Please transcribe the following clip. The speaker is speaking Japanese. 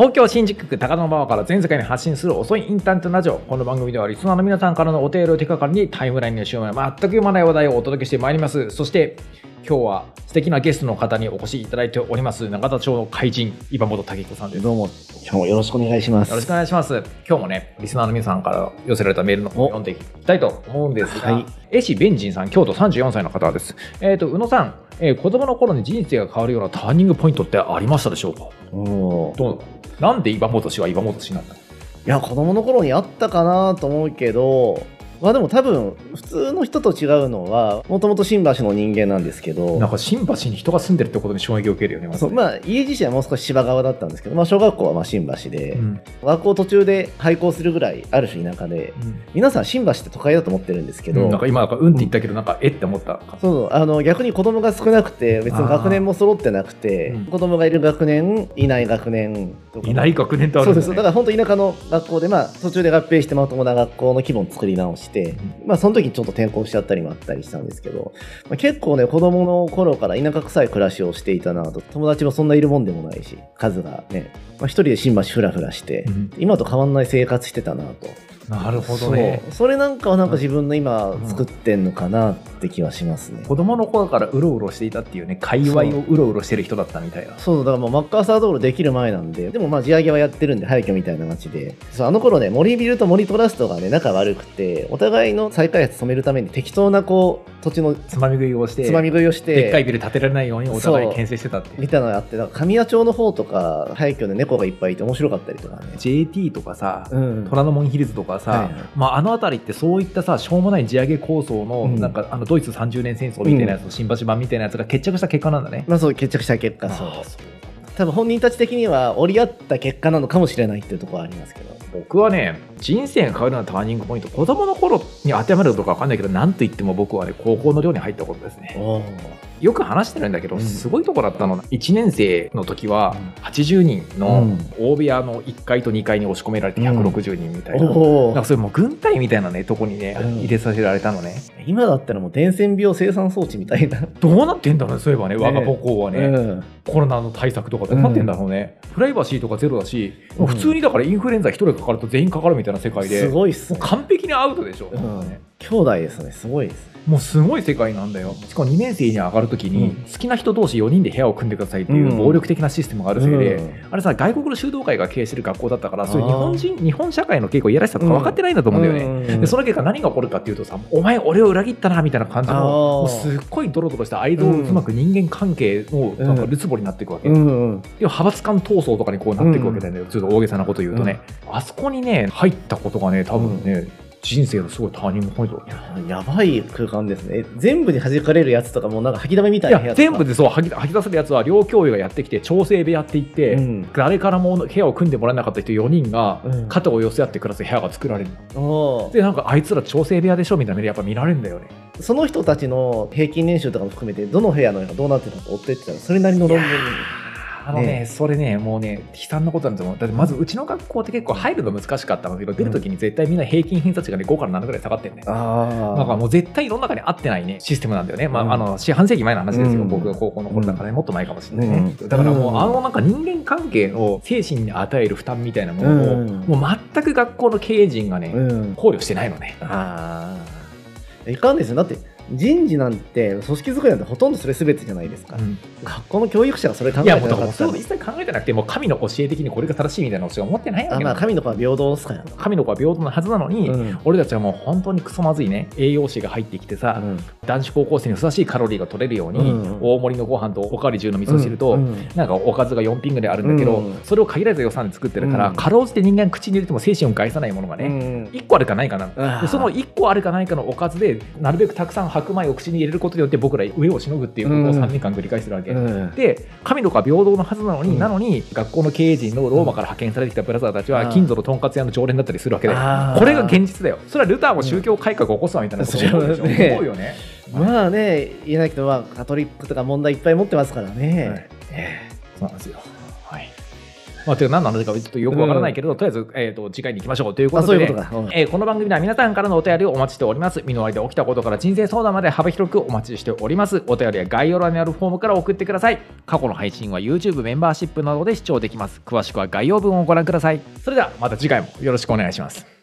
東京新宿区高田馬場から全世界に発信する遅いインターネットラジオ。この番組ではリスナーの皆さんからのお手入れを手掛かりにタイムラインの週末全く読まない話題をお届けしてまいります。そして今日は素敵なゲストの方にお越しいただいております永田町の怪人岩本武彦さんですどうも、今日もよろしくお願いします。よろしくお願いします。今日もね、リスナーの皆さんから寄せられたメールの方を読んでいきたいと思うんですが、はい絵師ベンジンさん、京都34歳の方です。えっ、と、宇野さん、えー子供の頃に人生が変わるようなターニングポイントってありましたでしょうか？おーどうなんで岩本氏は岩本氏なんだいや、子供の頃にあったかなと思うけど、まあでも多分、普通の人と違うのは、もともと新橋の人間なんですけど、なんか新橋に人が住んでるってことに衝撃を受けるよね、ままあ、家自身はもう少し芝側だったんですけど、まあ、小学校はまあ新橋で、うん。学校途中で廃校するぐらい、ある種田舎で、皆さん新橋って都会だと思ってるんですけど、うんなんか今なんかうんって言ったけど、なんかえって思ったそうそうあの逆に子供が少なくて別に学年も揃ってなくて、うん。子供がいる学年いない学年とか。いない学年ってあそうです。だから本当田舎の学校で、まあ、途中で合併してまともな学校の規模を作り直して、まあ、その時にちょっと転校しちゃったりもあったりしたんですけど、まあ、結構ね子供の頃から田舎臭い暮らしをしていたなと友達もそんないるもんでもないし数がね、まあ、一人で新橋ふらふらして、うん今と変わんない生活してたなと。なるほどね。そう。それなんかはなんか自分の今作ってんのかなって気はしますね。子供の頃からうろうろしていたっていうね界隈をう。ろうろしてる人だったみたいな。そうだからもうマッカーサー道路できる前なんででもまあ地上げはやってるんで廃墟みたいな街で。そうあの頃ね森ビルと森トラストがね仲悪くてお互いの再開発止めるために適当なこう土地のつまみ食いをしてつまみ食いをしてでっかいビル建てられないようにお互い牽制してたってみたいなのがあってだから神谷町の方とか廃墟で猫がいっぱいいて面白かったりとかね。JT とかさ、うん。虎ノ門ヒルズとかさ、はいはい。まあ、あの辺りってそういったさしょうもない地上げ構想の、うん。なんかあのドイツ30年戦争みたいなやつの新橋版みたいなやつが決着した結果なんだね。まあそう決着した結果そう多分本人たち的には折り合った結果なのかもしれないっていうところはありますけど。僕はね人生が変わるようなターニングポイント。子供の頃に当てはまるかどうかわかんないけど何と言っても僕はね高校の寮に入ったことですね。およく話してるんだけど、うん。すごいとこだったの。1年生の時は80人うのん。大部屋の1階と2階に押し込められて160人みたいな。おなんかそれもう軍隊みたいなねとこにね、うん。入れさせられたのね。今だったらもう伝染病生産装置みたいな、どうなってんだろうねそういえばねね。我が母校はね、うん。コロナの対策とかどうなってんだろうね、プライバシーとかゼロだし、普通にだからインフルエンザ1人かかると全員かかるみたいな世界で。すごいっすね。完璧にアウトでしょ、うん。ね兄弟ですね。すごいですもうすごい世界なんだよ。しかも2年生に上がるときに、うん。好きな人同士4人で部屋を組んでくださいっていううん。暴力的なシステムがあるせいで、うん。あれさ外国の修道会が経営してる学校だったからそういう日本人日本社会の結構いやらしさとか分かってないんだと思うんだよね、うん。でその結果何が起こるかっていうとさお前俺を裏切ったなみたいな感じのすっごいドロドロした愛憎渦巻く人間関係のなんかるつぼになっていくわけ、うん。うんで派閥間闘争とかにこうなっていくわけだよね、ちょっと大げさなこと言うとね、あそこにね入ったことがね多分ね、人生のすごいターニングポイントやばい空間ですね。全部に弾かれるやつとかもうなんか吐きだめみたいいな部屋とか？や全部でそう吐き吐き出せるやつは両教諭がやってきて調整部屋って言って、うん。誰からも部屋を組んでもらえなかった人4人がうん。肩を寄せ合って暮らす部屋が作られるの。おー。でなんかあいつら調整部屋でしょみたいな目でやっぱ見られるんだよね。その人たちの平均年収とかも含めてどの部屋のがどうなってたか追っていってたらそれなりの論文にあのねねそれねもうね悲惨なことなんですよだってまずうちの学校って結構入るの難しかったんだけど出るときに絶対みんな平均偏差値がね5から7ぐらい下がってんね。あだからもう絶対世の中に合ってないねシステムなんだよね、まあうん。あの四半世紀前の話ですよ、うん。僕が高校の頃だからね、もっと前かもしれないね、うん。だからもう、うんあのなんか人間関係の精神に与える負担みたいなものを、うん。もう全く学校の経営陣がね、うん。考慮してないのね。ああいかんですよ。だって人事なんて組織作りなんてほとんどそれ全てじゃないですか、学校の教育者がそれ考えいてなやもうだからもうそういうの一切考えてなくてもう神の教え的にこれが正しいみたいなことしか思ってないわあけだ。まあ神の子は平等ですから。神の子は平等なはずなのに、うん。俺たちはもう本当にクソまずいね栄養士が入ってきてさ、男子高校生にふさわしいカロリーが取れるように、うん。大盛りのご飯とおかわり10の味噌汁と、うん。なんかおかずが4品ぐらいあるんだけど、うん。それを限られた予算で作ってるから、うん。かろうじて人間口に入れても精神を害さないものがね、うん。1個あるかないかなその1個あるかないかのおかずでなるべくたくさん白米を口に入れることによって僕ら上をしのぐっていうことをうん。3年間繰り返してるわけ、うん。で神の子は平等のはずなのに、うんなのに学校の経営陣のローマから派遣されてきたブラザーたちはうん。近所のとんかつ屋の常連だったりするわけでこれが現実だよ。それはルターも宗教改革を起こすわみたいなこと思うでしょ、ね。思うよね、まあね言えないけど、まあ、カトリックとか問題いっぱい持ってますからね、はい。ええ。そうなんですよ。はいまあ、ていうか何の話かちょっとよくわからないけれど、とりあえず、えー、と次回に行きましょうというこあとでそうこえーこの番組では皆さんからのお便りをお待ちしております。身の回りで起きたことから人生相談まで幅広くお待ちしております。お便りは概要欄にあるフォームから送ってください。過去の配信は YouTube メンバーシップなどで視聴できます。詳しくは概要文をご覧ください。それではまた次回もよろしくお願いします。